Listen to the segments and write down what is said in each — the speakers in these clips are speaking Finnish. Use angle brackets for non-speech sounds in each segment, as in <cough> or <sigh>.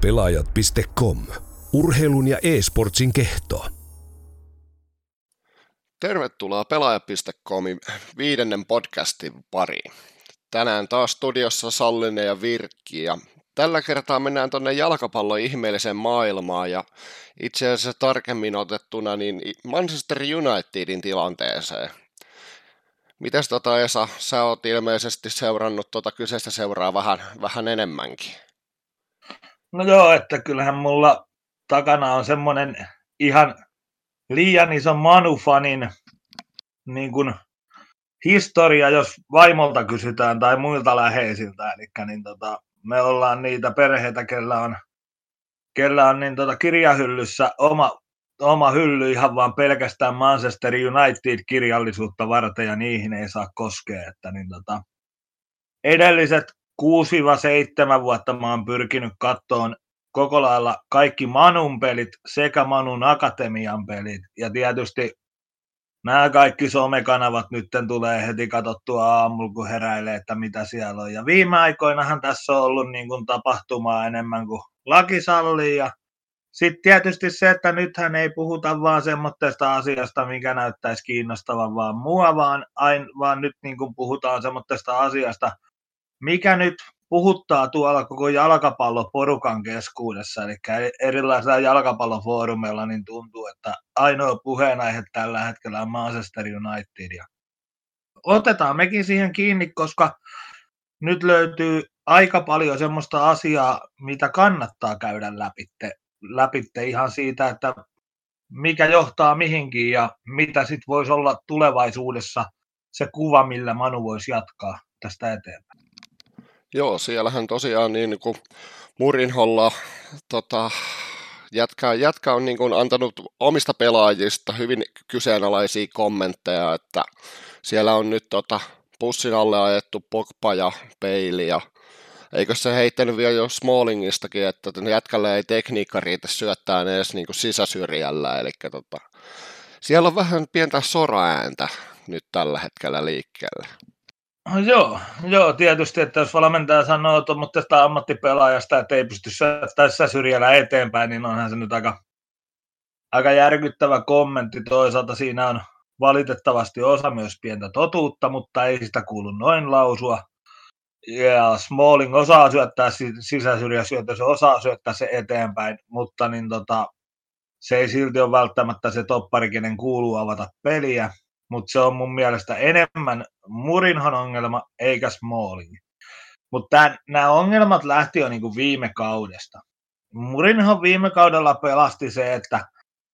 Pelaajat.com. Urheilun ja e-sportsin kehto. Tervetuloa Pelaaja.comin viidennen podcastin pariin. Tänään taas studiossa Sallinen ja Virkki ja tällä kertaa mennään tuonne jalkapallon ihmeelliseen maailmaan ja itse asiassa tarkemmin otettuna niin Manchester Unitedin tilanteeseen. Mites tota Esa, sä oot ilmeisesti seurannut tuota kyseistä seuraa vähän, vähän enemmänkin. No joo, että kyllähän mulla takana on semmoinen ihan liian iso Manu-fanin niin kuin historia, jos vaimolta kysytään tai muilta läheisiltä. Eli niin tota, me ollaan niitä perheitä, kellä on, kellä on niin tota kirjahyllyssä oma, oma hylly ihan vaan pelkästään Manchester United-kirjallisuutta varten ja niihin ei saa koskea. Että niin tota, edelliset 6-7 vuotta mä oon pyrkinyt kattoon koko lailla kaikki Manun pelit sekä Manun Akatemian pelit. Ja tietysti nämä kaikki somekanavat nyt tulee heti katsottua aamulla, kun heräilee, että mitä siellä on. Ja viime aikoinahan tässä on ollut niin kuin tapahtumaa enemmän kuin laki sallii. Ja sitten tietysti se, että nythän ei puhuta vaan semmoista asiasta, mikä näyttäisi kiinnostavan vaan mua, vaan, ain, vaan nyt niin kuin puhutaan semmoista asiasta, mikä nyt puhuttaa tuolla koko jalkapalloporukan keskuudessa, eli erilaisilla jalkapallofoorumeilla, niin tuntuu, että ainoa puheenaihe tällä hetkellä on Manchester United. Ja otetaan mekin siihen kiinni, koska nyt löytyy aika paljon semmoista asiaa, mitä kannattaa käydä läpitte, läpitte ihan siitä, että mikä johtaa mihinkin ja mitä sitten voisi olla tulevaisuudessa se kuva, millä Manu voisi jatkaa tästä eteenpäin. Joo, siellähän tosiaan niin kuin Murinholla tota, jätkä, jätkä on niin kuin antanut omista pelaajista hyvin kyseenalaisia kommentteja, että siellä on nyt tota, pussin alle ajettu Pogba ja Peili ja eikö se heittänyt vielä jo Smallingistakin, että jätkälle ei tekniikka riitä syöttää edes niin kuin sisäsyrjällä, eli tota, siellä on vähän pientä soraääntä nyt tällä hetkellä liikkeellä. No joo, joo, tietysti, että jos valmentaja sanoo tuommoista ammattipelaajasta, että ei pysty tässä syrjällä eteenpäin, niin onhan se nyt aika, aika järkyttävä kommentti. Toisaalta siinä on valitettavasti osa myös pientä totuutta, mutta ei sitä kuulu noin lausua. Ja Smalling osaa syöttää sisäsyrjäsyötä, se osaa syöttää se eteenpäin, mutta niin tota, se ei silti ole välttämättä se toppari, kenen kuuluu avata peliä mutta se on mun mielestä enemmän Murinhan ongelma eikä Smalling. Mutta nämä ongelmat lähti jo niinku viime kaudesta. Murinhan viime kaudella pelasti se, että,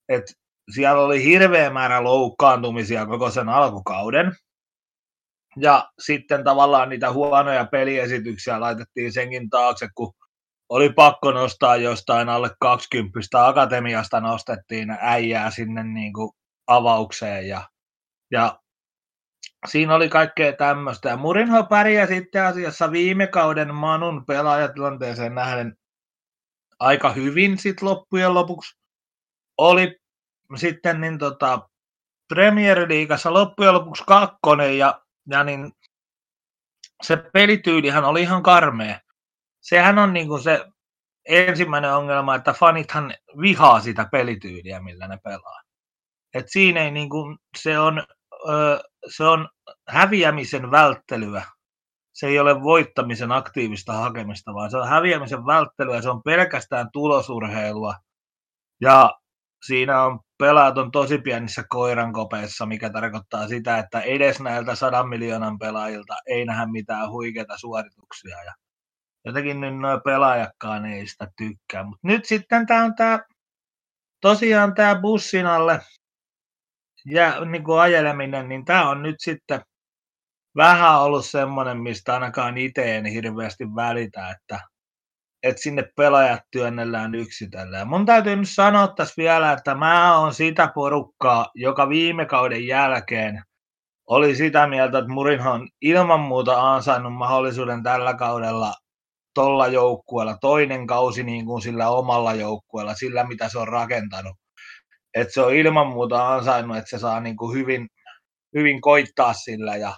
että siellä oli hirveä määrä loukkaantumisia koko sen alkukauden. Ja sitten tavallaan niitä huonoja peliesityksiä laitettiin senkin taakse, kun oli pakko nostaa jostain alle 20 akatemiasta nostettiin äijää sinne niin kuin avaukseen ja ja siinä oli kaikkea tämmöistä. Murinho pärjää sitten asiassa viime kauden Manun pelaajatilanteeseen nähden aika hyvin sit loppujen lopuksi. Oli sitten niin tota, Premier Leagueassa loppujen lopuksi kakkonen ja, ja niin se pelityylihän oli ihan karmea. Sehän on niin kuin se ensimmäinen ongelma, että fanithan vihaa sitä pelityyliä, millä ne pelaa. Et siinä ei niin kuin, se on se on häviämisen välttelyä. Se ei ole voittamisen aktiivista hakemista, vaan se on häviämisen välttelyä, se on pelkästään tulosurheilua. Ja siinä on pelaajat on tosi pienissä koirankopeissa, mikä tarkoittaa sitä, että edes näiltä sadan miljoonan pelaajilta ei nähdä mitään huikeita suorituksia. Ja jotenkin nyt nuo pelaajakkaan ei sitä tykkää. Mutta nyt sitten tämä on tämä, tosiaan tämä bussin alle ja niin kuin ajeleminen, niin tämä on nyt sitten vähän ollut semmoinen, mistä ainakaan itse en hirveästi välitä, että, että sinne pelaajat työnnellään yksitellen. mun täytyy nyt sanoa tässä vielä, että mä oon sitä porukkaa, joka viime kauden jälkeen oli sitä mieltä, että Murinho on ilman muuta ansainnut mahdollisuuden tällä kaudella tolla joukkueella, toinen kausi niin kuin sillä omalla joukkueella, sillä mitä se on rakentanut että se on ilman muuta ansainnut, että se saa niin kuin hyvin, hyvin koittaa sillä ja,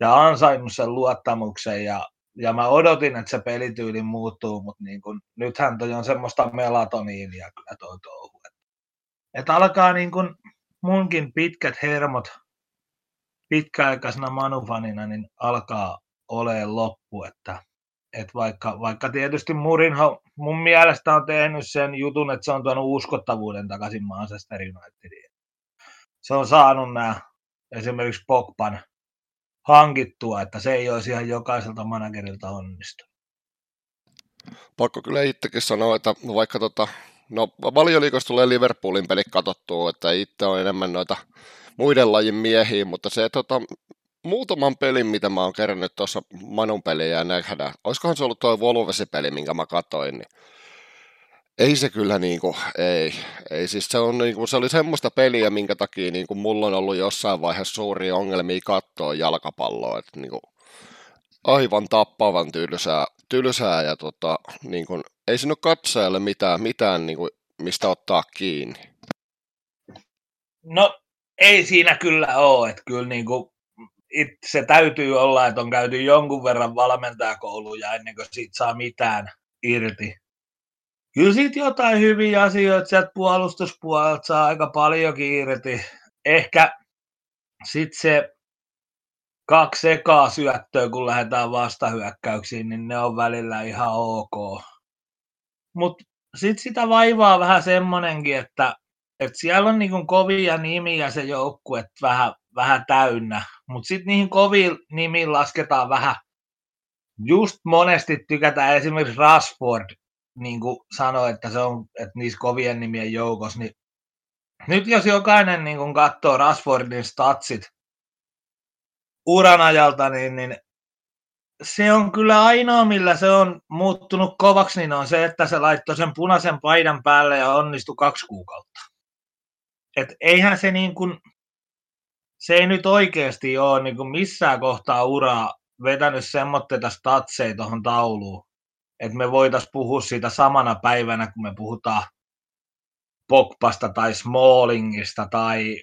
ja ansainnut sen luottamuksen ja, ja mä odotin, että se pelityyli muuttuu, mutta niin kun, nythän toi on semmoista melatoniinia kyllä toi touhu. Että et alkaa niin kun munkin pitkät hermot pitkäaikaisena manufanina, niin alkaa olemaan loppu, että et vaikka, vaikka tietysti Murinho mun mielestä on tehnyt sen jutun, että se on tuonut uskottavuuden takaisin Manchester Unitediin. Se on saanut nämä esimerkiksi Pogban hankittua, että se ei olisi ihan jokaiselta managerilta onnistunut. Pakko kyllä itsekin sanoa, että vaikka tota, no valioliikossa tulee Liverpoolin peli katsottua, että itse on enemmän noita muiden lajin miehiä, mutta se tota, muutaman pelin, mitä mä oon kerännyt tuossa Manun peliä ja nähdä, olisikohan se ollut tuo Volvesi-peli, minkä mä katoin, niin ei se kyllä niinku, ei, ei siis se, on niinku, se oli semmoista peliä, minkä takia niinku, mulla on ollut jossain vaiheessa suuria ongelmia katsoa jalkapalloa, että niinku, aivan tappavan tylsää, tylsää ja tota, niinku, ei siinä katsojalle mitään, mitään niinku, mistä ottaa kiinni. No ei siinä kyllä ole, että kyllä niinku, it, se täytyy olla, että on käyty jonkun verran valmentajakouluja ennen kuin siitä saa mitään irti kyllä siitä jotain hyviä asioita sieltä puolustuspuolelta saa aika paljon irti. Ehkä sitten se kaksi ekaa syöttöä, kun lähdetään vastahyökkäyksiin, niin ne on välillä ihan ok. Mutta sitten sitä vaivaa vähän semmonenkin, että, että siellä on niinku kovia nimiä se joukkue vähän, vähän täynnä, mutta sitten niihin koviin nimiin lasketaan vähän, just monesti tykätään esimerkiksi Rashford, niin kuin sanoi, että se on että niissä kovien nimien joukossa, niin nyt jos jokainen niin kuin katsoo Rashfordin statsit uran ajalta, niin, niin se on kyllä ainoa, millä se on muuttunut kovaksi, niin on se, että se laittoi sen punaisen paidan päälle ja onnistui kaksi kuukautta. Et eihän se niin kuin, se ei nyt oikeasti ole niin kuin missään kohtaa uraa vetänyt semmoitteita statseja tuohon tauluun, että me voitaisiin puhua siitä samana päivänä, kun me puhutaan Pogpasta tai Smallingista tai,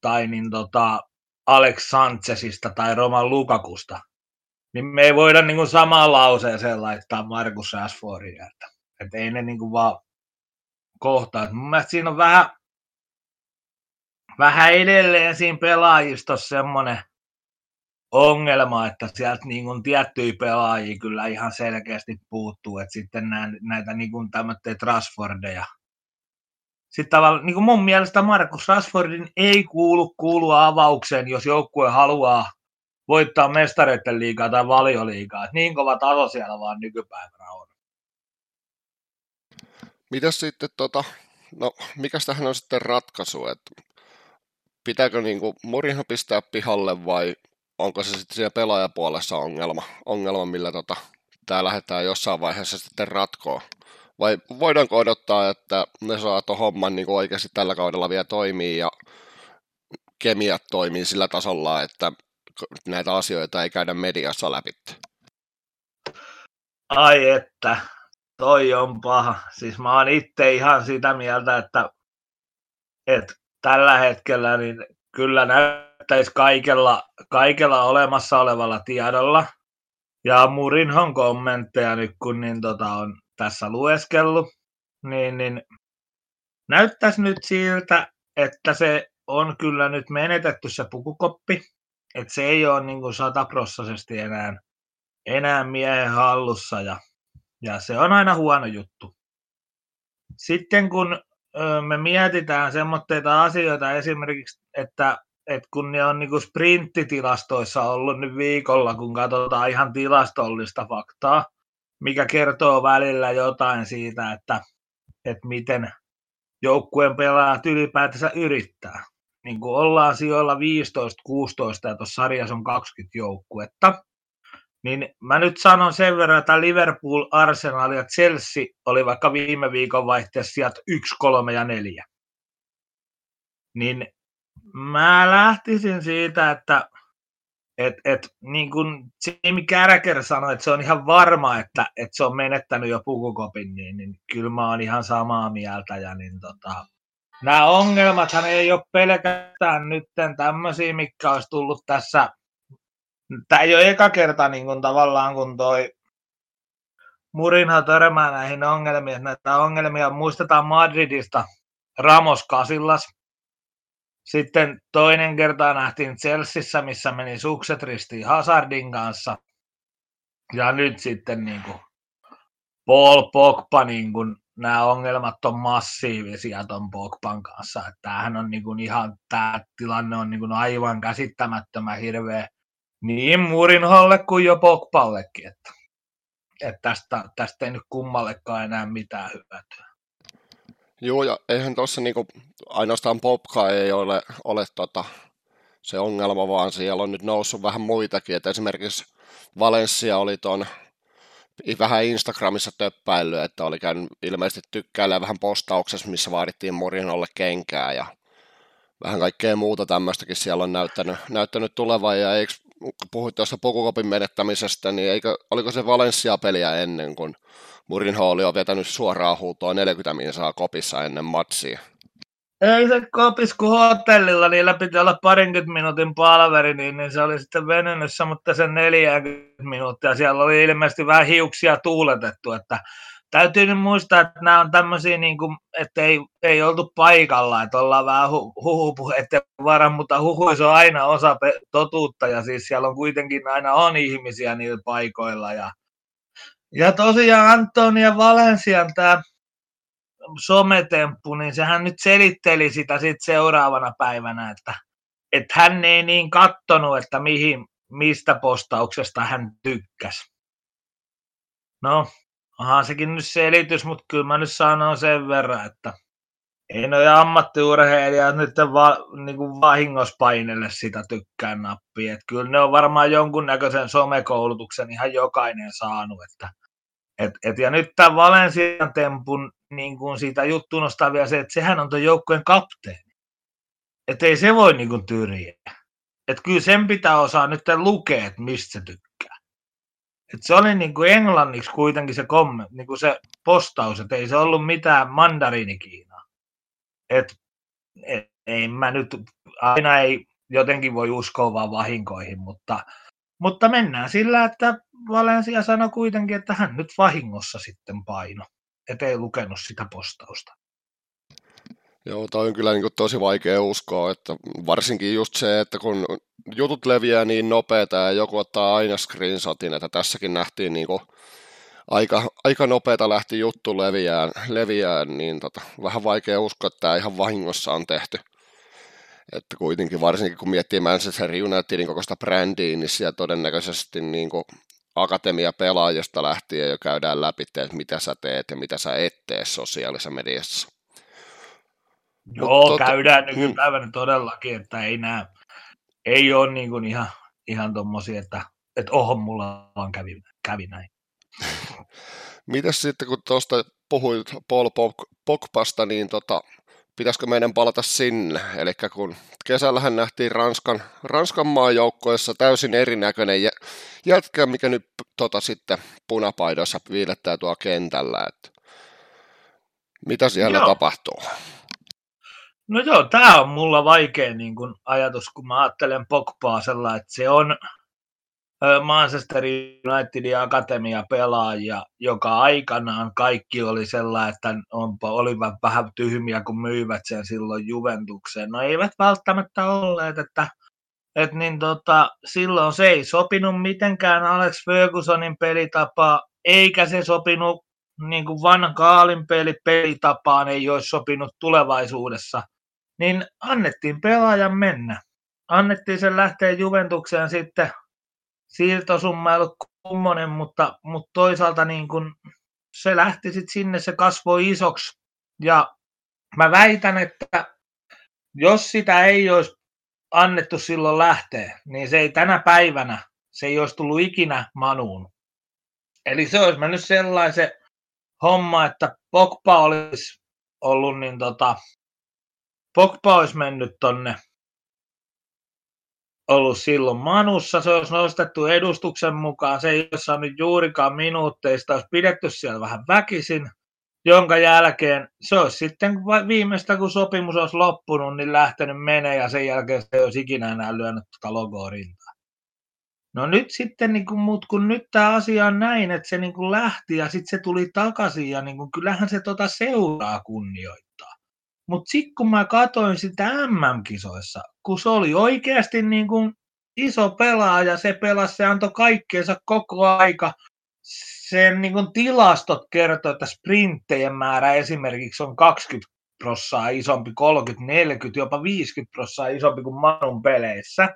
tai niin tota Alex Sanchezista tai Roman Lukakusta, niin me ei voida niin kuin samaan lauseeseen laittaa Markus Rashfordia, että, että ei ne niin kuin vaan kohtaa. Mun mielestä siinä on vähän, vähän edelleen siinä pelaajistossa semmoinen ongelma, että sieltä niin kuin tiettyjä pelaajia kyllä ihan selkeästi puuttuu, että sitten näitä, näitä niin kuin tämmöitä Rashfordeja. Sitten tavallaan, niin kuin mun mielestä Markus Rashfordin ei kuulu kuulua avaukseen, jos joukkue haluaa voittaa mestareiden liigaa tai valioliigaa. Että niin kova taso siellä vaan nykypäivänä on. Mitäs sitten, tota, no mikä tähän on sitten ratkaisu, että pitääkö niin kuin Mourinho pistää pihalle vai onko se sitten siellä pelaajapuolessa ongelma, ongelma millä tota, tämä lähdetään jossain vaiheessa sitten ratkoa? Vai voidaanko odottaa, että ne saa tuon homman niin oikeasti tällä kaudella vielä toimii ja kemiat toimii sillä tasolla, että näitä asioita ei käydä mediassa läpi? Ai että, toi on paha. Siis mä oon itse ihan sitä mieltä, että, että tällä hetkellä niin kyllä näyttäisi kaikella, kaikella olemassa olevalla tiedolla. Ja Murinhon kommentteja nyt kun niin tota on tässä lueskellut, niin, niin näyttäisi nyt siltä, että se on kyllä nyt menetetty se pukukoppi, että se ei ole niin sataprossaisesti enää, enää miehen hallussa ja, ja se on aina huono juttu. Sitten kun me mietitään semmoitteita asioita esimerkiksi, että, että kun ne on niin sprinttitilastoissa ollut nyt viikolla, kun katsotaan ihan tilastollista faktaa, mikä kertoo välillä jotain siitä, että, että miten joukkueen pelaajat ylipäätänsä yrittää. Niin kuin ollaan sijoilla 15-16 ja tuossa sarjassa on 20 joukkuetta, niin mä nyt sanon sen verran, että Liverpool, Arsenal ja Chelsea oli vaikka viime viikon vaihteessa sieltä 1, 3 ja 4. Niin mä lähtisin siitä, että et, et, niin kuin Jamie Carragher sanoi, että se on ihan varma, että, että se on menettänyt jo pukukopin, niin, niin kyllä mä oon ihan samaa mieltä. Ja niin tota, nämä ongelmathan ei ole pelkästään nyt tämmöisiä, mitkä olisi tullut tässä tämä ei ole eka kerta niin kuin tavallaan, kun toi Murinha törmää näihin ongelmiin. Näitä ongelmia muistetaan Madridista Ramos Kasillas. Sitten toinen kerta nähtiin Chelseassa, missä meni sukset ristiin Hazardin kanssa. Ja nyt sitten niin kuin Paul Pogba, niin kuin, nämä ongelmat on massiivisia tuon Pogban kanssa. Tämähän on niin kuin ihan, tämä tilanne on niin kuin aivan käsittämättömän hirveä niin Murinholle kuin jo Pogballekin. Että, että tästä, tästä ei nyt kummallekaan enää mitään hyötyä. Joo, ja eihän tuossa niinku, ainoastaan Popka ei ole, ole tota, se ongelma, vaan siellä on nyt noussut vähän muitakin, että esimerkiksi Valencia oli tuon vähän Instagramissa töppäillyt, että oli käynyt ilmeisesti tykkäilemään vähän postauksessa, missä vaadittiin Morinolle kenkää ja vähän kaikkea muuta tämmöistäkin siellä on näyttänyt, näyttänyt tulevan ja eikö puhuit tuosta pukukopin menettämisestä, niin eikö, oliko se Valencia-peliä ennen, kun Murinho oli jo vetänyt suoraan huutoa 40 minsaa kopissa ennen matsia? Ei se kopis, kun hotellilla niillä piti olla parinkymmentä minuutin palveri, niin, niin se oli sitten venynyt mutta sen 40 minuuttia. Siellä oli ilmeisesti vähän hiuksia tuuletettu, että täytyy nyt muistaa, että nämä on tämmöisiä, niin kuin, että ei, ei oltu paikalla, että ollaan vähän hu, huhu, että varan, mutta huhuis on aina osa totuutta, ja siis siellä on kuitenkin aina on ihmisiä niillä paikoilla, ja, ja tosiaan Antonia Valensian tämä sometemppu, niin sehän nyt selitteli sitä sit seuraavana päivänä, että, että hän ei niin kattonut, että mihin, mistä postauksesta hän tykkäsi. No, onhan sekin nyt selitys, mutta kyllä mä nyt sanon sen verran, että ei noin ammattiurheilijat nyt va, niin kuin vahingospainelle sitä tykkään nappia. Että kyllä ne on varmaan jonkunnäköisen somekoulutuksen ihan jokainen saanut. Että, et, et, ja nyt tämän Valensian tempun niin kuin siitä juttu nostaa vielä se, että sehän on tuon joukkueen kapteeni. Että ei se voi niin kuin tyriä. Että kyllä sen pitää osaa nyt lukea, että mistä se tykkää. Et se oli niin kuin englanniksi kuitenkin se, komme, niin kuin se postaus, että ei se ollut mitään mandariinikiinaa. Et, et, ei mä nyt, aina ei jotenkin voi uskoa vaan vahinkoihin, mutta, mutta mennään sillä, että Valencia sanoi kuitenkin, että hän nyt vahingossa sitten paino, ettei lukenut sitä postausta. Joo, toi on kyllä niin tosi vaikea uskoa, että varsinkin just se, että kun jutut leviää niin nopeeta ja joku ottaa aina screenshotin, että tässäkin nähtiin niin kuin aika, aika nopeeta lähti juttu leviään, leviään niin tota, vähän vaikea uskoa, että tämä ihan vahingossa on tehty. Että kuitenkin varsinkin kun miettii Manchester Unitedin kokoista brändiä, niin siellä todennäköisesti niin kuin akatemia pelaajasta lähtien jo käydään läpi, että mitä sä teet ja mitä sä et tee sosiaalisessa mediassa. Joo, Mut, käydään tota, nykypäivänä hmm. todellakin, että ei nää, ei ole niin kuin ihan, ihan tommosia, että, että oho, mulla vaan kävi, kävi näin. <laughs> Mitäs sitten, kun tuosta puhuit Paul Pogbasta, niin tota, pitäisikö meidän palata sinne? Eli kun kesällähän nähtiin Ranskan, Ranskan maajoukkoissa täysin erinäköinen jätkä, mikä nyt tota, sitten punapaidossa viilettää tuo kentällä. Että mitä siellä Joo. tapahtuu? No joo, tämä on mulla vaikea niin kun ajatus, kun mä ajattelen Pogbaa sellainen, että se on Manchester Unitedin akatemia pelaaja, joka aikanaan kaikki oli sellainen, että onpa, olivat vähän tyhmiä, kun myivät sen silloin Juventukseen. No eivät välttämättä olleet, että, että niin tota, silloin se ei sopinut mitenkään Alex Fergusonin pelitapaa, eikä se sopinut niin kuin vanhan Kaalin peli, pelitapaan, ei olisi sopinut tulevaisuudessa – niin annettiin pelaajan mennä. Annettiin sen lähteä Juventukseen sitten siirtosumma ei ollut kummonen, mutta, mutta toisaalta niin kun se lähti sitten sinne, se kasvoi isoksi. Ja mä väitän, että jos sitä ei olisi annettu silloin lähteä, niin se ei tänä päivänä, se ei olisi tullut ikinä manuun. Eli se olisi mennyt sellaisen homma, että Pogba olisi ollut niin tota, Pogba olisi mennyt tonne ollut silloin Manussa, se olisi nostettu edustuksen mukaan, se ei olisi saanut juurikaan minuutteista, olisi pidetty siellä vähän väkisin, jonka jälkeen se olisi sitten viimeistä, kun sopimus olisi loppunut, niin lähtenyt menee ja sen jälkeen se ei olisi ikinä enää lyönyt tuota logoa rintaan. No nyt sitten, niin kuin, mut kun nyt tämä asia on näin, että se niin kuin lähti ja sitten se tuli takaisin ja niin kuin, kyllähän se tota seuraa kunnioittaa. Mutta sitten kun mä katsoin sitä MM-kisoissa, kun se oli oikeasti niin kuin iso pelaaja, se pelasi, se antoi kaikkeensa koko aika. Sen niin kuin tilastot kertoo, että sprinttejen määrä esimerkiksi on 20 prossaa isompi, 30, 40, jopa 50 prossaa isompi kuin Manun peleissä.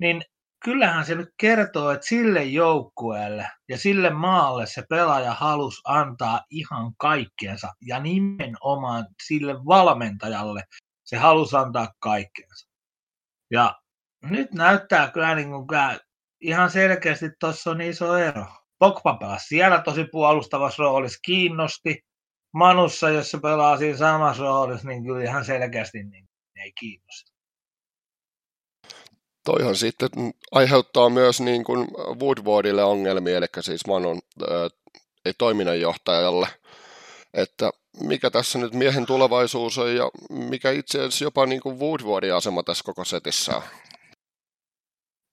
Niin kyllähän se nyt kertoo, että sille joukkueelle ja sille maalle se pelaaja halusi antaa ihan kaikkeensa ja nimenomaan sille valmentajalle se halusi antaa kaikkeensa. Ja nyt näyttää kyllä niin kuin ihan selkeästi tuossa on iso ero. Pogba pelasi siellä tosi puolustavassa roolissa, kiinnosti. Manussa, jos se pelaa siinä samassa roolissa, niin kyllä ihan selkeästi niin ei kiinnosta toihan sitten aiheuttaa myös niin kuin Woodwardille ongelmia, eli siis Manon ei toiminnanjohtajalle, että mikä tässä nyt miehen tulevaisuus on ja mikä itse asiassa jopa niin kuin Woodwardin asema tässä koko setissä on.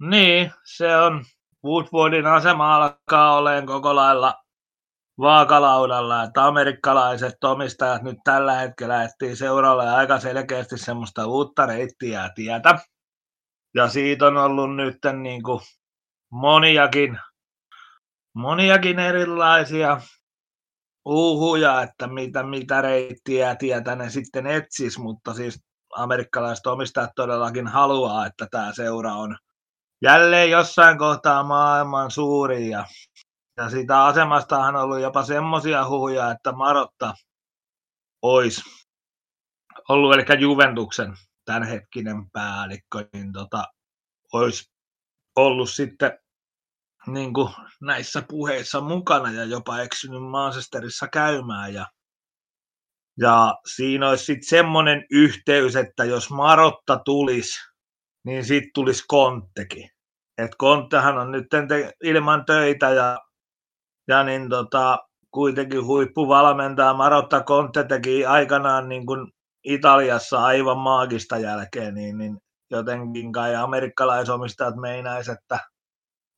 Niin, se on. Woodwardin asema alkaa olemaan koko lailla vaakalaudalla, että amerikkalaiset omistajat nyt tällä hetkellä etsii seuraavalle aika selkeästi semmoista uutta reittiä tietä. Ja siitä on ollut nyt niin kuin moniakin, moniakin erilaisia uhuja, että mitä, mitä reittiä tietä ne sitten etsis, mutta siis amerikkalaiset omistajat todellakin haluaa, että tämä seura on jälleen jossain kohtaa maailman suuri ja, ja sitä asemastahan on ollut jopa semmoisia huhuja, että Marotta olisi ollut, eli Juventuksen tämänhetkinen päällikkö, niin tota, olisi ollut sitten niin kuin näissä puheissa mukana ja jopa eksynyt Manchesterissa käymään. Ja, ja siinä olisi sitten semmoinen yhteys, että jos Marotta tulisi, niin sitten tulisi Konttekin. Et Konttehan on nyt ilman töitä ja, ja niin tota, kuitenkin huippuvalmentaja Marotta Kontte teki aikanaan niin kuin Italiassa aivan maagista jälkeen, niin, niin jotenkin kai amerikkalaisomistajat meinais, että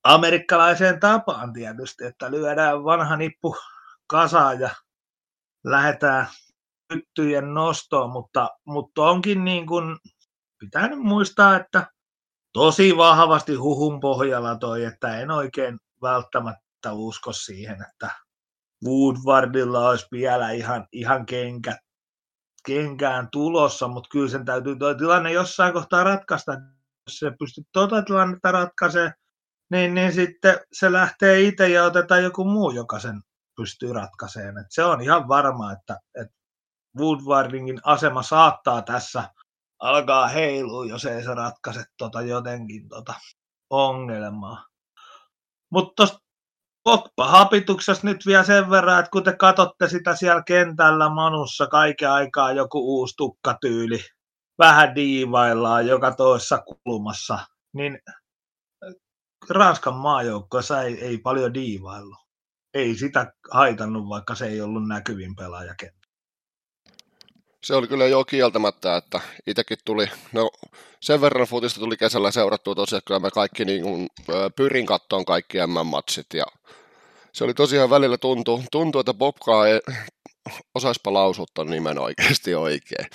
amerikkalaiseen tapaan tietysti, että lyödään vanha nippu kasaan ja lähdetään tyttyjen nostoon, mutta, mutta onkin niin kuin, pitää nyt muistaa, että tosi vahvasti huhun pohjalla toi, että en oikein välttämättä usko siihen, että Woodwardilla olisi vielä ihan, ihan kenkät kenkään tulossa, mutta kyllä sen täytyy tuo tilanne jossain kohtaa ratkaista. Jos se pystyy tuota tilannetta ratkaisemaan, niin, niin sitten se lähtee itse ja otetaan joku muu, joka sen pystyy ratkaisemaan. Et se on ihan varma, että, että Woodwardingin asema saattaa tässä alkaa heilua, jos ei se ratkaise tota jotenkin tota ongelmaa. Mutta tuosta Pogba-hapituksessa nyt vielä sen verran, että kun te katsotte sitä siellä kentällä Manussa kaiken aikaa joku uusi tukkatyyli, vähän diivaillaan joka toisessa kulmassa, niin Ranskan maajoukkoissa ei, ei paljon diivailu. Ei sitä haitannut, vaikka se ei ollut näkyvin pelaajakenttä. Se oli kyllä jo kieltämättä, että itsekin tuli, no sen verran futista tuli kesällä seurattua tosiaan, kyllä mä kaikki niin kuin, pyrin kattoon kaikki M-matsit ja se oli tosiaan välillä tuntuu, tuntuu että Bobkaa ei osaispa lausua ton nimen oikeasti oikein.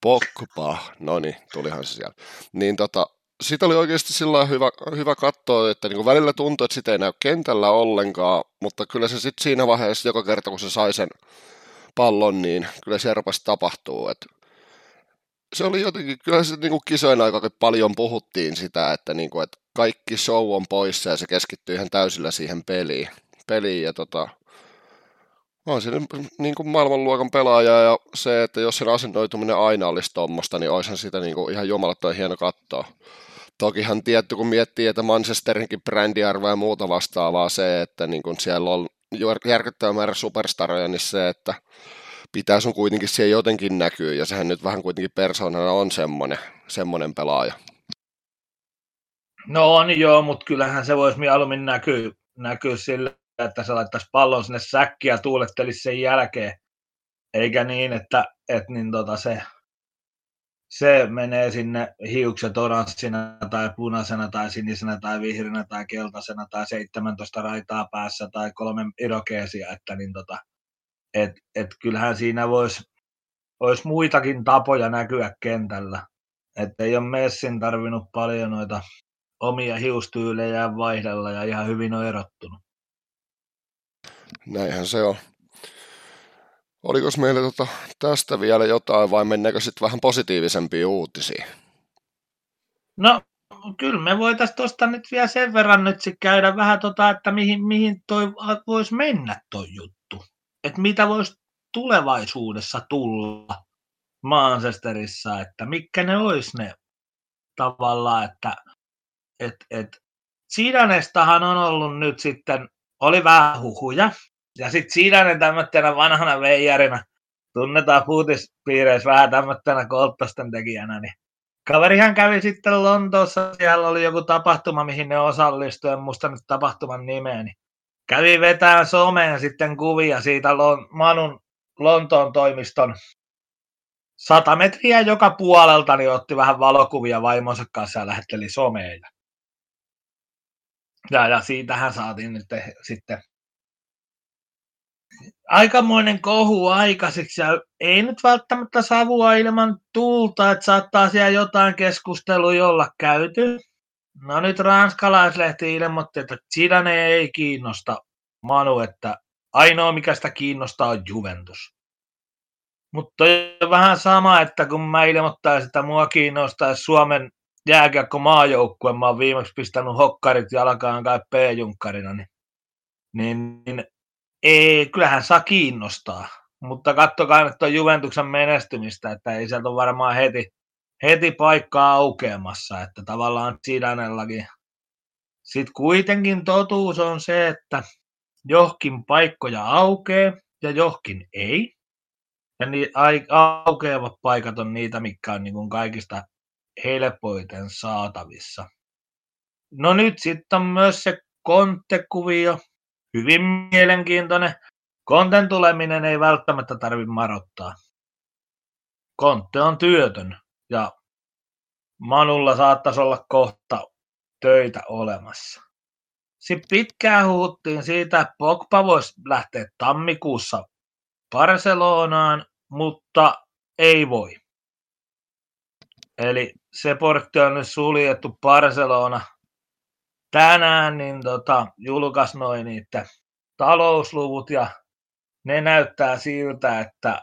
Pogba, no niin, tulihan se siellä. Niin tota, sitä oli oikeasti sillä hyvä, hyvä katsoa, että niin välillä tuntui, että sitä ei näy kentällä ollenkaan, mutta kyllä se sitten siinä vaiheessa, joka kerta kun se sai sen pallon, niin kyllä se rupesi tapahtuu. Se oli jotenkin, kyllä se niin kuin kisojen aika paljon puhuttiin sitä, että, niin kuin, että kaikki show on poissa ja se keskittyy ihan täysillä siihen peliin peliin ja tota, on se niin kuin maailmanluokan pelaaja ja se, että jos sen asennoituminen aina olisi tuommoista, niin olisihan sitä niin kuin ihan jumalattoman hieno katsoa. Tokihan tietty, kun miettii, että Manchesterinkin brändiarvo ja muuta vastaavaa se, että niin kuin siellä on järkyttävä määrä superstaroja, niin se, että pitää sun kuitenkin siellä jotenkin näkyy, ja sehän nyt vähän kuitenkin persoonana on semmoinen, semmoinen pelaaja. No on joo, mutta kyllähän se voisi mieluummin näkyä, näkyä sillä, että se laittaisi pallon sinne säkkiä ja tuulettelisi sen jälkeen, eikä niin, että, että niin tota se, se menee sinne hiukset oranssina tai punaisena tai sinisenä tai vihreänä tai keltaisena tai 17 raitaa päässä tai kolme irokeesia, että niin tota, et, et kyllähän siinä voisi vois muitakin tapoja näkyä kentällä. Että ei ole Messin tarvinnut paljon noita omia hiustyylejä vaihdella ja ihan hyvin on erottunut. Näinhän se on. Oliko meillä tota tästä vielä jotain vai mennäänkö sitten vähän positiivisempiin uutisiin? No, kyllä me voitaisiin tuosta nyt vielä sen verran nyt sit käydä vähän tota, että mihin, mihin toi voisi mennä toi juttu. Että mitä voisi tulevaisuudessa tulla Manchesterissa, että mitkä ne olisi ne tavallaan, että et, et, Sidanestahan on ollut nyt sitten, oli vähän huhuja, ja sitten Sidanen tämmöisenä vanhana veijarina, tunnetaan fuutispiireissä vähän tämmöisenä kolttasten tekijänä, niin Kaverihan kävi sitten Lontoossa, siellä oli joku tapahtuma, mihin ne osallistui, en muista nyt tapahtuman nimeä, niin kävi vetää someen sitten kuvia siitä Lon- Manun Lontoon toimiston sata metriä joka puolelta, niin otti vähän valokuvia vaimonsa kanssa ja lähetteli someen. Ja, ja siitähän saatiin nyt sitten aikamoinen kohu aikaiseksi ja ei nyt välttämättä savua ilman tulta, että saattaa siellä jotain keskustelua olla käyty. No nyt ranskalaislehti ilmoitti, että Zidane ei kiinnosta Manu, että ainoa mikä sitä kiinnostaa on Juventus. Mutta on vähän sama, että kun mä ilmoittaisin, että mua kiinnostaisi Suomen jääkiekko maajoukkue, mä oon viimeksi pistänyt hokkarit jalkaan kai P-junkkarina, niin, niin, niin ei, kyllähän saa kiinnostaa, mutta kattokaa nyt tuon Juventuksen menestymistä, että ei sieltä ole varmaan heti, heti paikkaa aukeamassa, että tavallaan Sidanellakin. Sitten kuitenkin totuus on se, että johkin paikkoja aukeaa ja johkin ei. Ja niin aukeavat paikat on niitä, mitkä on niin kaikista helpoiten saatavissa. No nyt sitten on myös se kontekuvio, hyvin mielenkiintoinen. Konten tuleminen ei välttämättä tarvitse marottaa. Kontte on työtön ja Manulla saattaisi olla kohta töitä olemassa. Sitten pitkään huhuttiin siitä, että Pogba voisi lähteä tammikuussa Barcelonaan, mutta ei voi. Eli se portti on nyt suljettu Barcelona tänään niin tota, julkaisi noin niitä talousluvut ja ne näyttää siltä, että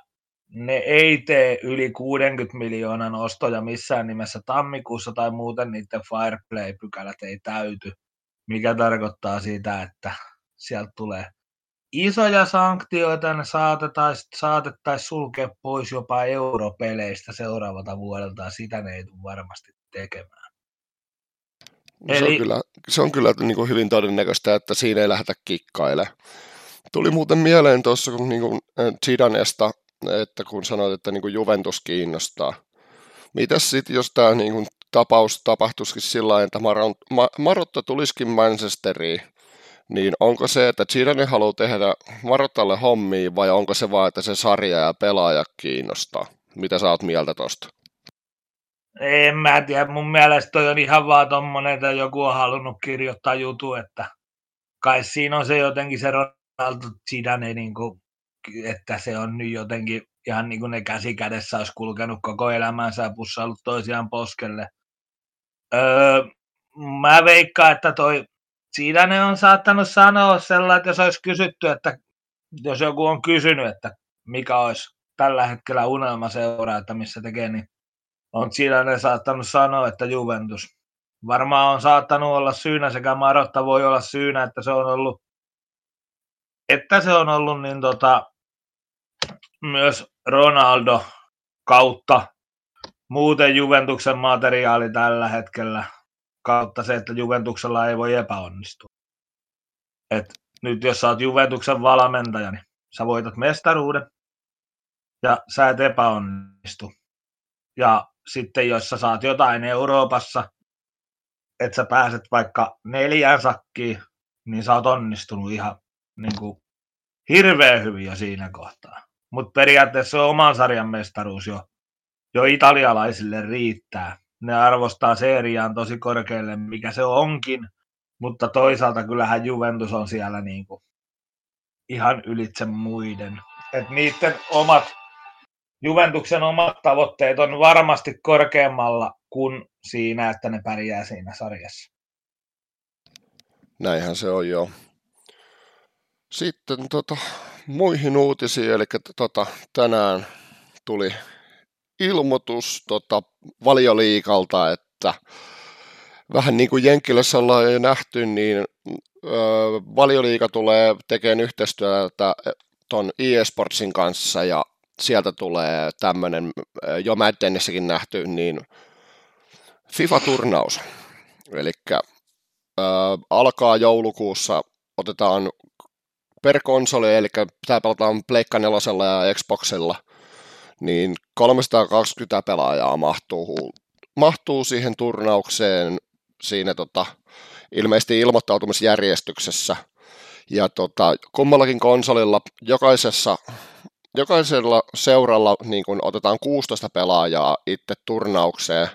ne ei tee yli 60 miljoonan ostoja missään nimessä tammikuussa tai muuten niiden Fireplay-pykälät ei täyty, mikä tarkoittaa sitä, että sieltä tulee isoja sanktioita, ne saatettaisiin saatettais sulkea pois jopa europeleistä seuraavalta vuodelta, ja sitä ne ei tule varmasti tekemään. Eli... Se on kyllä, se on kyllä niin kuin hyvin todennäköistä, että siinä ei lähdetä kikkaile. Tuli muuten mieleen tuossa kun niin kuin Zidanesta, että kun sanoit, että niin kuin Juventus kiinnostaa. Mitäs sitten, jos tämä niin kuin tapaus tapahtuisikin sillä tavalla, että Marotta tulisikin Manchesteriin, niin onko se, että Zidane haluaa tehdä Marottalle hommia vai onko se vaan, että se sarja ja pelaaja kiinnostaa? Mitä sä oot mieltä tosta? En mä tiedä, mun mielestä toi on ihan vaan tommonen, että joku on halunnut kirjoittaa jutu, että kai siinä on se jotenkin se Ronaldo Zidane, niin kuin, että se on nyt jotenkin ihan niin kuin ne käsi kädessä olisi kulkenut koko elämänsä ja pussaillut toisiaan poskelle. Öö, mä veikkaan, että toi Zidane on saattanut sanoa sellainen, että jos olisi kysytty, että jos joku on kysynyt, että mikä olisi tällä hetkellä unelmaseura, että missä tekee, niin on Zidane saattanut sanoa, että Juventus. Varmaan on saattanut olla syynä sekä Marotta voi olla syynä, että se on ollut, että se on ollut niin tota, myös Ronaldo kautta muuten Juventuksen materiaali tällä hetkellä kautta se, että Juventuksella ei voi epäonnistua. Et nyt jos sä oot Juventuksen valmentaja, niin sä voitat mestaruuden ja sä et epäonnistu. Ja sitten jos sä saat jotain Euroopassa, että sä pääset vaikka neljään sakkiin, niin sä oot onnistunut ihan niin kuin, hirveän hyvin jo siinä kohtaa. Mutta periaatteessa se oman sarjan mestaruus jo jo italialaisille riittää. Ne arvostaa seriaan tosi korkealle, mikä se onkin, mutta toisaalta kyllähän Juventus on siellä niin kuin ihan ylitse muiden. Et niiden omat, Juventuksen omat tavoitteet on varmasti korkeammalla kuin siinä, että ne pärjää siinä sarjassa. Näinhän se on jo. Sitten tota, muihin uutisiin, eli tota, tänään tuli ilmoitus tota, valioliikalta, että vähän niin kuin Jenkkilässä ollaan jo nähty, niin ö, valioliika tulee tekemään yhteistyötä tuon eSportsin kanssa ja sieltä tulee tämmöinen jo Maddenissäkin nähty, niin FIFA-turnaus. Eli alkaa joulukuussa, otetaan per konsoli, eli tämä pelataan Pleikka 4 ja Xboxilla, niin 320 pelaajaa mahtuu, mahtuu siihen turnaukseen siinä tota, ilmeisesti ilmoittautumisjärjestyksessä. Ja tota, kummallakin konsolilla jokaisessa, jokaisella seuralla niin kun otetaan 16 pelaajaa itse turnaukseen.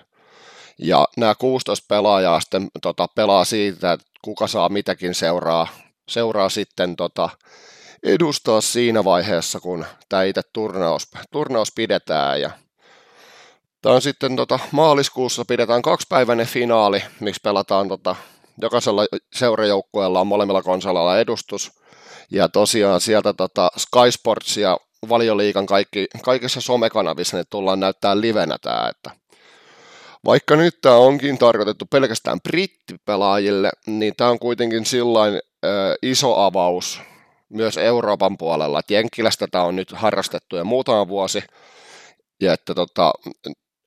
Ja nämä 16 pelaajaa sitten tota, pelaa siitä, että kuka saa mitäkin seuraa, seuraa sitten tota, edustaa siinä vaiheessa, kun tämä itse turnaus, turnaus pidetään. Ja Tämä on sitten tota, maaliskuussa pidetään kaksipäiväinen finaali, miksi pelataan tota, jokaisella seurajoukkueella on molemmilla konsolilla edustus. Ja tosiaan sieltä tota, Sky Sports ja Valioliikan kaikki, kaikissa somekanavissa ne tullaan näyttää livenä tämä, että vaikka nyt tämä onkin tarkoitettu pelkästään brittipelaajille, niin tämä on kuitenkin sillain ö, iso avaus myös Euroopan puolella. Et Jenkkilästä tämä on nyt harrastettu jo muutama vuosi, ja että tota,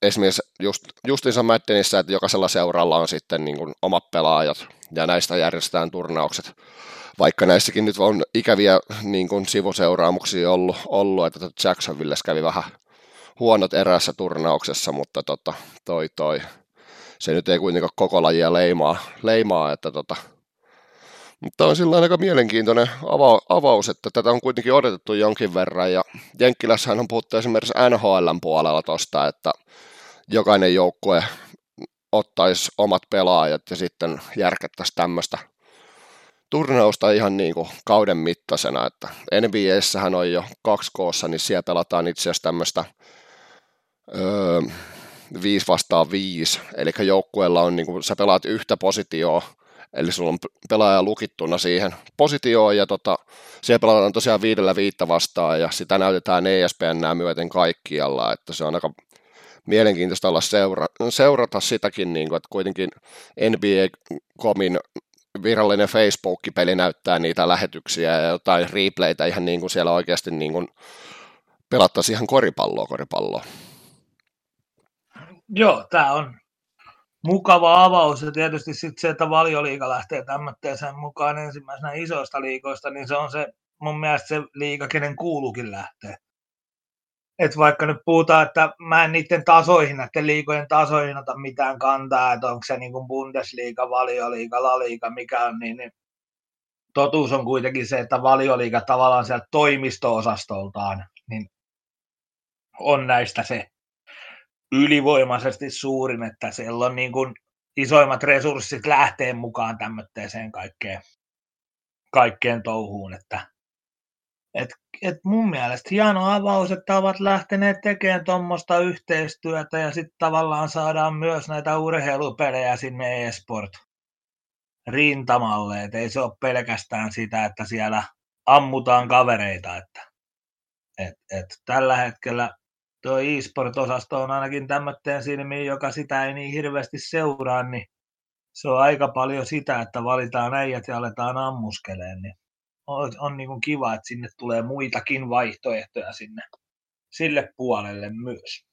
esimerkiksi just, justiinsa Maddenissä, että jokaisella seuralla on sitten niin kuin omat pelaajat, ja näistä järjestetään turnaukset. Vaikka näissäkin nyt on ikäviä niin kuin sivuseuraamuksia ollut, ollut, että Jacksonville kävi vähän huonot erässä turnauksessa, mutta tota, toi, toi, se nyt ei kuitenkaan koko lajia leimaa, leimaa että tota, mutta on sillä aika mielenkiintoinen ava- avaus, että tätä on kuitenkin odotettu jonkin verran, ja Jenkkilässähän on puhuttu esimerkiksi NHLn puolella tosta, että jokainen joukkue ottaisi omat pelaajat ja sitten järkettäisiin tämmöistä turnausta ihan niin kuin kauden mittaisena, että NBAssähän on jo kaksi koossa, niin siellä pelataan itse asiassa tämmöistä öö, viisi vastaan viisi, eli joukkueella on, niin kuin, sä pelaat yhtä positioa, eli sulla on pelaaja lukittuna siihen positioon, ja tota, siellä pelataan tosiaan viidellä viittä vastaan, ja sitä näytetään ESPN myöten kaikkialla, että se on aika mielenkiintoista olla seura- seurata sitäkin, niin kuin, että kuitenkin NBA-komin virallinen Facebook-peli näyttää niitä lähetyksiä ja jotain replaytä ihan niin kuin siellä oikeasti niin kuin pelattaisiin ihan koripalloa koripalloa. Joo, tämä on mukava avaus ja tietysti sitten se, että valioliiga lähtee tämmöiseen mukaan ensimmäisenä isoista liikoista, niin se on se mun mielestä se liiga, kenen kuuluukin lähteä että vaikka nyt puhutaan, että mä en niiden tasoihin, näiden liikojen tasoihin ota mitään kantaa, että onko se niin kuin Bundesliga, valioliiga, laliiga, mikä on, niin, niin totuus on kuitenkin se, että valioliiga tavallaan sieltä toimisto-osastoltaan, niin on näistä se ylivoimaisesti suurin, että siellä on niin kuin isoimmat resurssit lähteen mukaan tämmöiseen kaikkeen, kaikkeen touhuun, että et, et mun mielestä hieno avaus, että ovat lähteneet tekemään tuommoista yhteistyötä ja sitten tavallaan saadaan myös näitä urheilupelejä sinne e-sport rintamalle. Et ei se ole pelkästään sitä, että siellä ammutaan kavereita. Että, et, et tällä hetkellä tuo e-sport-osasto on ainakin tämmöinen silmiin, joka sitä ei niin hirveästi seuraa, niin se on aika paljon sitä, että valitaan äijät ja aletaan ammuskeleen. Niin on, on niin kuin kiva, että sinne tulee muitakin vaihtoehtoja sinne sille puolelle myös.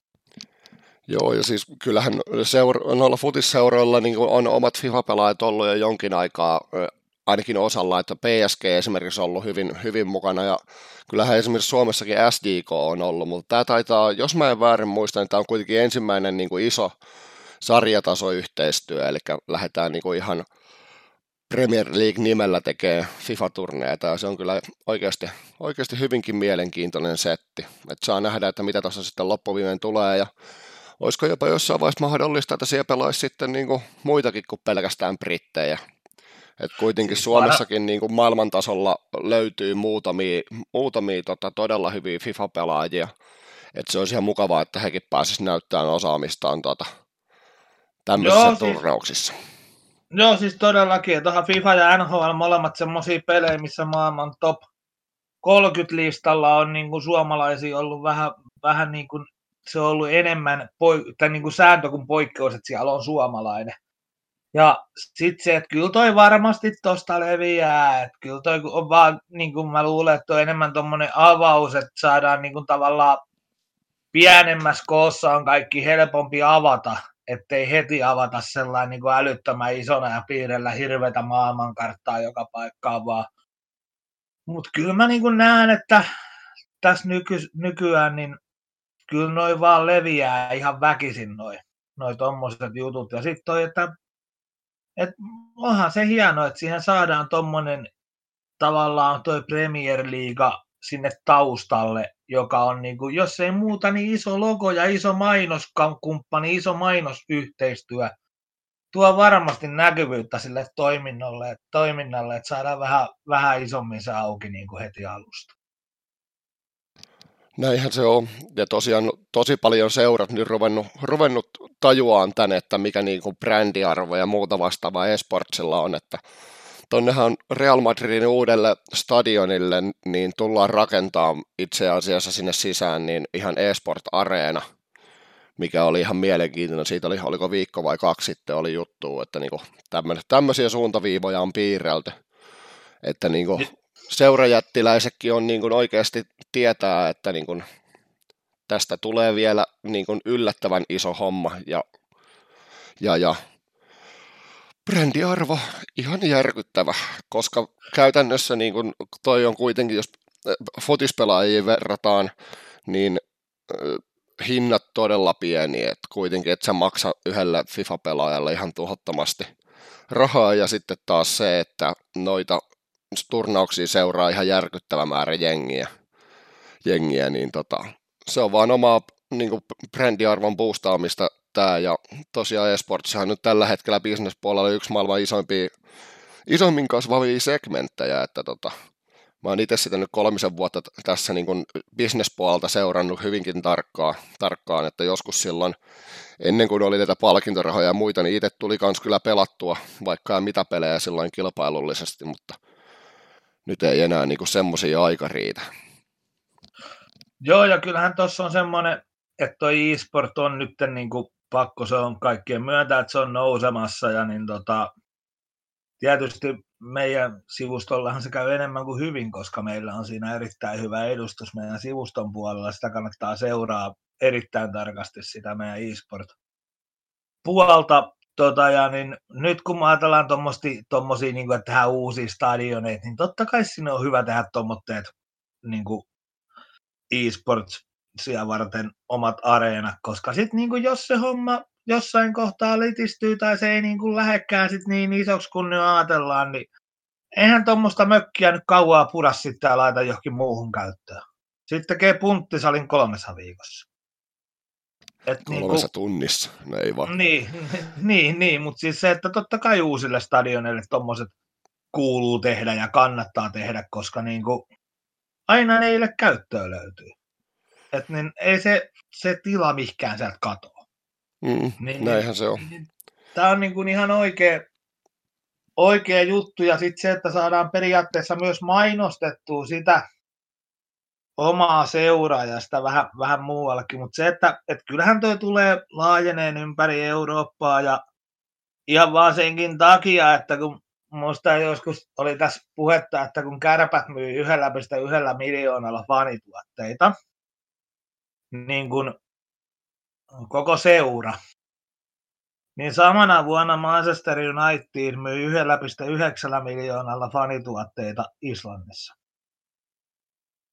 Joo, ja siis kyllähän seura- noilla futisseuroilla niin on omat FIFA-pelaajat ollut jo jonkin aikaa, ainakin osalla, että PSG esimerkiksi on ollut hyvin, hyvin mukana, ja kyllähän esimerkiksi Suomessakin SDK on ollut, mutta tämä taitaa, jos mä en väärin muista, niin tämä on kuitenkin ensimmäinen niin kuin iso sarjatasoyhteistyö, eli lähdetään niin kuin ihan Premier League-nimellä tekee FIFA-turneita ja se on kyllä oikeasti, oikeasti hyvinkin mielenkiintoinen setti. Et saa nähdä, että mitä tuossa sitten loppuviimeen tulee ja olisiko jopa jossain vaiheessa mahdollista, että siellä pelaisi sitten niin kuin muitakin kuin pelkästään brittejä. Et kuitenkin Suomessakin niin kuin maailmantasolla löytyy muutamia, muutamia tota, todella hyviä FIFA-pelaajia. Et se olisi ihan mukavaa, että hekin pääsisivät näyttämään osaamistaan tota, tämmöisissä Joo, siis, turnauksissa. Joo, siis todellakin. Tuohon FIFA ja NHL molemmat semmoisia pelejä, missä maailman top 30-listalla on niin kuin suomalaisia ollut vähän, vähän niin kuin, se on ollut enemmän poi, tai niin kuin sääntö kuin poikkeus, että siellä on suomalainen. Ja sitten se, että kyllä toi varmasti tosta leviää, että kyllä toi on vaan, niin kuin mä luulen, että on enemmän tuommoinen avaus, että saadaan niin kuin tavallaan pienemmässä koossa on kaikki helpompi avata, ettei heti avata sellainen niin kuin älyttömän isona ja piirrellä hirveätä maailmankarttaa joka paikkaan vaan. Mutta kyllä mä niin näen, että tässä nyky, nykyään niin kyllä noin vaan leviää ihan väkisin noin noi tommoset jutut. Ja sitten toi, että et onhan se hieno, että siihen saadaan tommonen tavallaan toi Premier League sinne taustalle, joka on niin kuin, jos ei muuta, niin iso logo ja iso mainoskumppani, iso mainosyhteistyö tuo varmasti näkyvyyttä sille toiminnalle, toiminnalle että saadaan vähän, vähän isommin se auki niin kuin heti alusta. Näinhän se on. Ja tosiaan tosi paljon seurat nyt ruvennut, ruvennut tajuaan tänne, että mikä niin kuin brändiarvo ja muuta vastaavaa esportsilla on, että tonnehan Real Madridin uudelle stadionille niin tullaan rakentaa itse asiassa sinne sisään niin ihan eSport-areena, mikä oli ihan mielenkiintoinen. Siitä oli, oliko viikko vai kaksi sitten oli juttu, että niin tämmöisiä suuntaviivoja on piirrelty, että niin kuin seurajättiläisetkin on niin kuin oikeasti tietää, että niin kuin tästä tulee vielä niin kuin yllättävän iso homma ja, ja, ja brändiarvo. Ihan järkyttävä, koska käytännössä niin kuin toi on kuitenkin, jos äh, fotispelaajiin verrataan, niin äh, hinnat todella pieni, että kuitenkin et sä maksa yhdelle FIFA-pelaajalle ihan tuhottomasti rahaa. Ja sitten taas se, että noita turnauksia seuraa ihan järkyttävä määrä jengiä, jengiä niin tota, se on vaan omaa niin brändiarvon boostaamista tämä, ja tosiaan eSportsihan nyt tällä hetkellä bisnespuolella yksi maailman isoimpia, isommin kasvavia segmenttejä, että tota, mä oon itse sitä nyt kolmisen vuotta tässä niin kuin bisnespuolelta seurannut hyvinkin tarkkaan, tarkkaan, että joskus silloin ennen kuin oli tätä palkintorahoja ja muita, niin itse tuli kans kyllä pelattua vaikka ja mitä pelejä silloin kilpailullisesti, mutta nyt ei enää niin semmoisia aika riitä. Joo, ja kyllähän tuossa on semmoinen, että toi e-sport on nyt niin kuin pakko se on kaikkien myöntää, että se on nousemassa ja niin tota, tietysti meidän sivustollahan se käy enemmän kuin hyvin, koska meillä on siinä erittäin hyvä edustus meidän sivuston puolella. Sitä kannattaa seuraa erittäin tarkasti sitä meidän e-sport puolta. Tota, ja niin nyt kun ajatellaan tuommoisia, niin että tehdään uusia stadioneita, niin totta kai sinne on hyvä tehdä tuommoitteet niin e-sports siellä varten omat areenat, koska sitten niin jos se homma jossain kohtaa litistyy tai se ei niin kuin lähekkää sit niin isoksi kuin nyt ajatellaan, niin eihän tuommoista mökkiä nyt kauaa pura sitten ja laita johonkin muuhun käyttöön. Sitten tekee punttisalin kolmessa viikossa. Et niinku- Kolmessa niin kuin, tunnissa, no ei vaan. Niin, <laughs> niin, niin mutta siis se, että totta kai uusille stadioneille tuommoiset kuuluu tehdä ja kannattaa tehdä, koska niin kuin, aina neille käyttöä löytyy. Et niin ei se, se tila mihkään sieltä katoa. Mm, niin, näinhän se on. Niin, Tämä on niin kuin ihan oikea, oikea juttu ja sitten se, että saadaan periaatteessa myös mainostettua sitä omaa seuraajasta vähän, vähän muuallakin, mutta se, että et kyllähän tuo tulee laajeneen ympäri Eurooppaa ja ihan vaan senkin takia, että kun Minusta joskus oli tässä puhetta, että kun kärpät myy yhdellä yhdellä miljoonalla fanituotteita, niin kuin koko seura, niin samana vuonna Manchester United myi 1,9 miljoonalla fanituotteita Islannissa.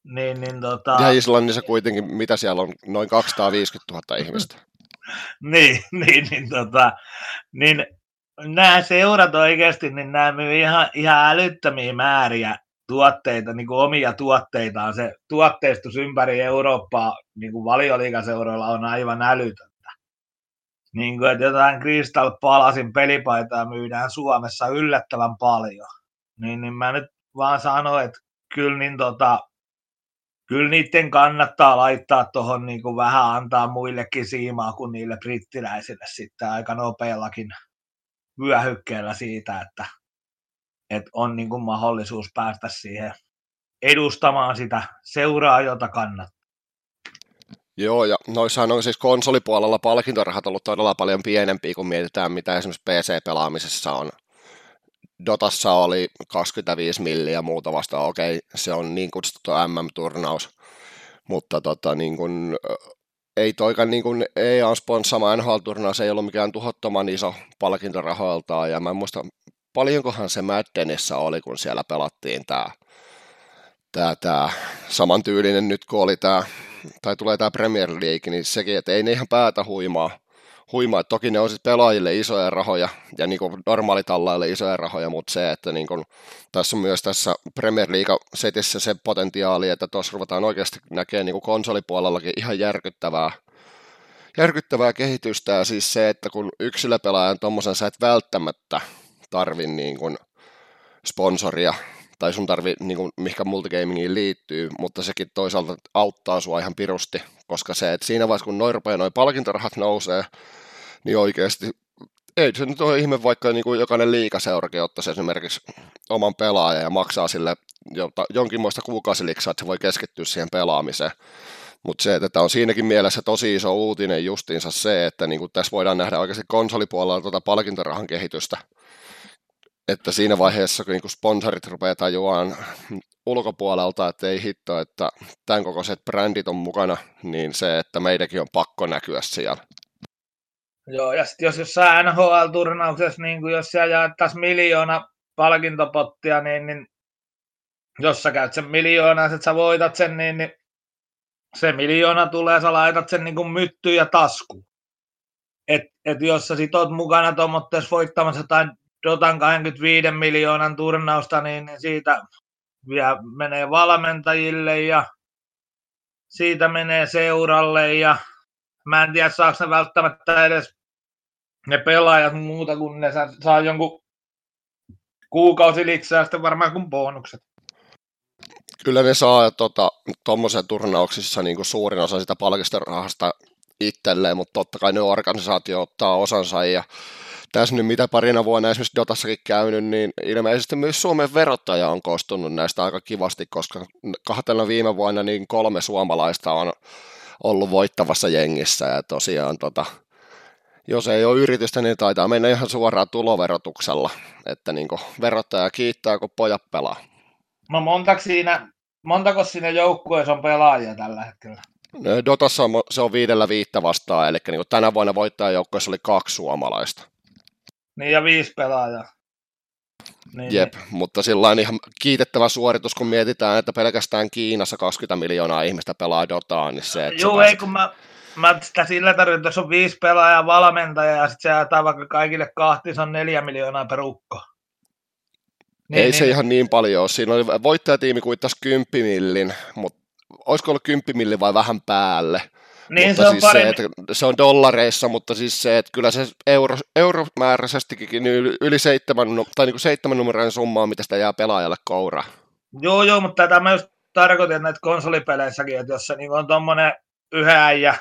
Niin, niin tota... Ja Islannissa kuitenkin, mitä siellä on, noin 250 000 ihmistä. <laughs> niin, niin, niin, tota, niin nämä seurat oikeasti, niin nämä myy ihan, ihan älyttömiä määriä tuotteita, niin kuin omia tuotteitaan. Se tuotteistus ympäri Eurooppaa niin kuin valioliikaseuroilla on aivan älytöntä. Niin kuin, että jotain Crystal Palasin pelipaitaa myydään Suomessa yllättävän paljon. Niin, niin mä nyt vaan sanon, että kyllä, niin tota, kyllä niiden kannattaa laittaa tuohon niin vähän antaa muillekin siimaa kuin niille brittiläisille sitten aika nopeallakin vyöhykkeellä siitä, että, että on niin kuin mahdollisuus päästä siihen edustamaan sitä seuraa, jota kannattaa. Joo, ja noissahan on siis konsolipuolella palkintorahat ollut todella paljon pienempiä, kun mietitään, mitä esimerkiksi PC-pelaamisessa on. Dotassa oli 25 milliä ja muuta vasta, okei, se on niin kutsuttu MM-turnaus, mutta tota, niin kuin, ei toikaan niin kuin EA sponssama NHL-turnaus ei ollut mikään tuhottoman iso palkintorahoiltaan, ja mä en muista paljonkohan se Maddenissa oli, kun siellä pelattiin tämä tää, tää samantyylinen nyt, kun oli tämä, tai tulee tämä Premier League, niin sekin, että ei ne ihan päätä huimaa, huimaa. Toki ne on sitten pelaajille isoja rahoja ja niin normaalitallaille isoja rahoja, mutta se, että niin kuin, tässä on myös tässä Premier League-setissä se potentiaali, että tuossa ruvetaan oikeasti näkemään niin konsolipuolellakin ihan järkyttävää, järkyttävää kehitystä ja siis se, että kun yksilöpelaajan tuommoisen sä et välttämättä tarvi niin kuin sponsoria tai sun tarvi, niin kuin, mikä multigamingiin liittyy, mutta sekin toisaalta auttaa sua ihan pirusti, koska se, että siinä vaiheessa kun noin rupeaa noin palkintorahat nousee, niin oikeasti ei se nyt ole ihme, vaikka niin kuin jokainen liikaseurakin ottaisi esimerkiksi oman pelaajan ja maksaa sille jota, jonkinmoista kuukausiliksaa, että se voi keskittyä siihen pelaamiseen. Mutta se, että on siinäkin mielessä tosi iso uutinen justiinsa se, että niin kuin tässä voidaan nähdä oikeasti konsolipuolella tuota palkintorahan kehitystä että siinä vaiheessa, kun niin sponsorit rupeaa tajuaan ulkopuolelta, että ei hitto, että tämän kokoiset brändit on mukana, niin se, että meidänkin on pakko näkyä siellä. Joo, ja sitten jos jossain NHL-turnauksessa, niin kuin jos siellä jaettaisiin miljoona palkintopottia, niin, niin jos sä käyt sen miljoonaa, että sä voitat sen, niin, niin se miljoona tulee, sä laitat sen niin kuin myttyyn ja taskuun. Et, et jos sä sit oot mukana tuommoitteessa voittamassa jotain Dotan 25 miljoonan turnausta, niin siitä vielä menee valmentajille ja siitä menee seuralle ja mä en tiedä saako ne välttämättä edes ne pelaajat muuta kuin ne saa jonkun kuukausiliksaa sitten varmaan kuin bonukset. Kyllä ne saa tuommoisen tota, turnauksissa niin kuin suurin osa sitä palkistorahasta itselleen, mutta totta kai ne organisaatio ottaa osansa ja tässä nyt mitä parina vuonna esimerkiksi Dotassakin käynyt, niin ilmeisesti myös Suomen verottaja on koostunut näistä aika kivasti, koska kahtena viime vuonna niin kolme suomalaista on ollut voittavassa jengissä ja tosiaan tota, jos ei ole yritystä, niin taitaa mennä ihan suoraan tuloverotuksella, että niin verottaja kiittää, kun pojat pelaa. No montako siinä, montako siinä joukkueessa on pelaajia tällä hetkellä? Dotassa on, se on viidellä viittä vastaan, eli niin tänä vuonna voittajajoukkueessa oli kaksi suomalaista. Niin ja viisi pelaajaa. Niin, Jep, niin. mutta sillä on ihan kiitettävä suoritus, kun mietitään, että pelkästään Kiinassa 20 miljoonaa ihmistä pelaa Dotaa, niin se, että Joo, ei kun mä, mä sitä sillä tarvitsen, että on viisi pelaajaa valmentaja ja sitten se jaetaan vaikka kaikille kahti, se on neljä miljoonaa per ukko. Niin, ei niin. se ihan niin paljon ole. Siinä oli voittajatiimi kuittasi 10 millin, mutta olisiko ollut 10 millin vai vähän päälle. Niin, mutta se on, siis se, että se on dollareissa, mutta siis se, että kyllä se euro, euromääräisestikin yli, yli seitsemän, tai niin kuin seitsemän numeroinen summa on, mitä sitä jää pelaajalle kouraa. Joo, joo, mutta tätä mä just tarkoitin näitä konsolipeleissäkin, että jos se niin on tuommoinen yhden äijä,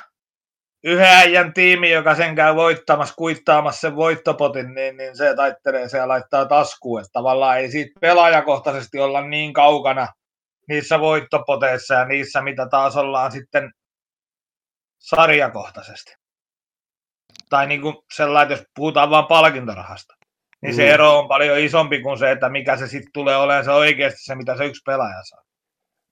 yhden äijän tiimi, joka sen käy voittamassa, kuittaamassa sen voittopotin, niin, niin se taittelee se ja laittaa taskuun. Että tavallaan ei siitä pelaajakohtaisesti olla niin kaukana niissä voittopoteissa ja niissä, mitä taas ollaan sitten sarjakohtaisesti. Tai niin kuin sellainen, jos puhutaan vain palkintorahasta, niin mm. se ero on paljon isompi kuin se, että mikä se sitten tulee olemaan se oikeasti se, mitä se yksi pelaaja saa.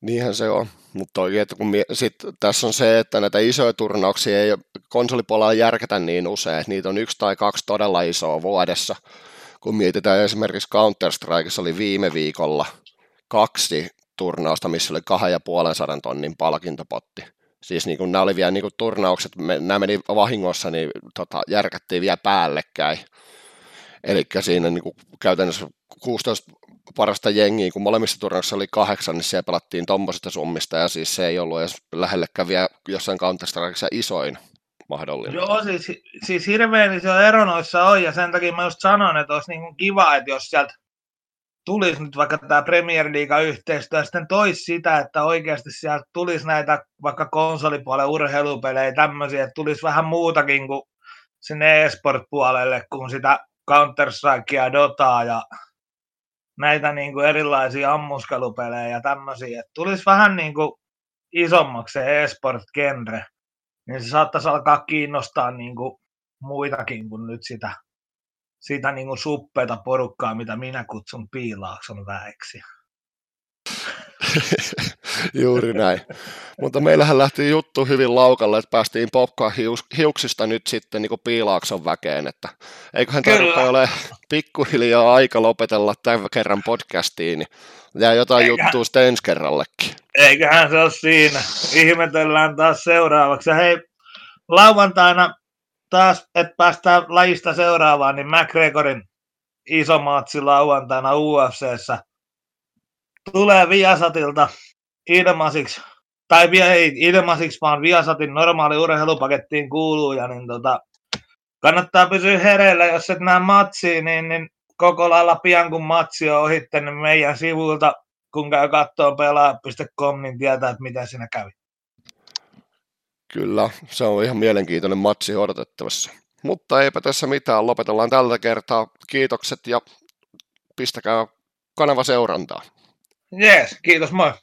Niinhän se on, mutta oikein, että kun mie- sit tässä on se, että näitä isoja turnauksia ei konsolipuolella järketä niin usein, että niitä on yksi tai kaksi todella isoa vuodessa. Kun mietitään esimerkiksi Counter-Strikeissa oli viime viikolla kaksi turnausta, missä oli kahden ja puolen sadan tonnin palkintopotti. Siis niin kuin nämä oli vielä niin kuin turnaukset, me, nämä meni vahingossa, niin tota, järkättiin vielä päällekkäin. Eli siinä niin kuin käytännössä 16 parasta jengiä, kun molemmissa turnauksissa oli kahdeksan, niin siellä pelattiin tuommoisista summista, ja siis se ei ollut edes lähellekään vielä jossain counter isoin mahdollinen. Joo, siis, siis hirveän iso ero noissa on, ja sen takia mä just sanon, että olisi niin kiva, että jos sieltä tulisi nyt vaikka tämä Premier League-yhteistyö, sitten toisi sitä, että oikeasti sieltä tulisi näitä vaikka konsolipuolen urheilupelejä, tämmöisiä, että tulisi vähän muutakin kuin sinne e-sport-puolelle, kuin sitä Counter-Strikea, Dotaa ja näitä niin kuin erilaisia ammuskelupelejä ja tämmöisiä, että tulisi vähän niin kuin isommaksi se e-sport-genre, niin se saattaisi alkaa kiinnostaa niin kuin muitakin kuin nyt sitä, sitä niin kuin suppeita porukkaa, mitä minä kutsun piilaakson väeksi. <laughs> Juuri näin. Mutta meillähän lähti juttu hyvin laukalle, että päästiin popkaa hiuksista nyt sitten niin piilaakson väkeen, että eiköhän tarvitse ole pikkuhiljaa aika lopetella tämän kerran podcastiin, niin jää jotain Eikä. juttua sitten ensi kerrallekin. Eiköhän se ole siinä. Ihmetellään taas seuraavaksi. Hei, lauantaina taas, että päästään lajista seuraavaan, niin McGregorin iso matsi lauantaina UFCssä tulee Viasatilta ilmaisiksi, tai ei ilmaisiksi, vaan Viasatin normaali urheilupakettiin kuuluu, ja niin tota, kannattaa pysyä hereillä, jos et näe matsia, niin, niin koko lailla pian kun matsi on ohitte, niin meidän sivulta, kun käy kattoon pelaa.com, niin tietää, että mitä siinä kävi. Kyllä, se on ihan mielenkiintoinen matsi odotettavassa. Mutta eipä tässä mitään, lopetellaan tällä kertaa. Kiitokset ja pistäkää kanava seurantaa. Jees, kiitos moi.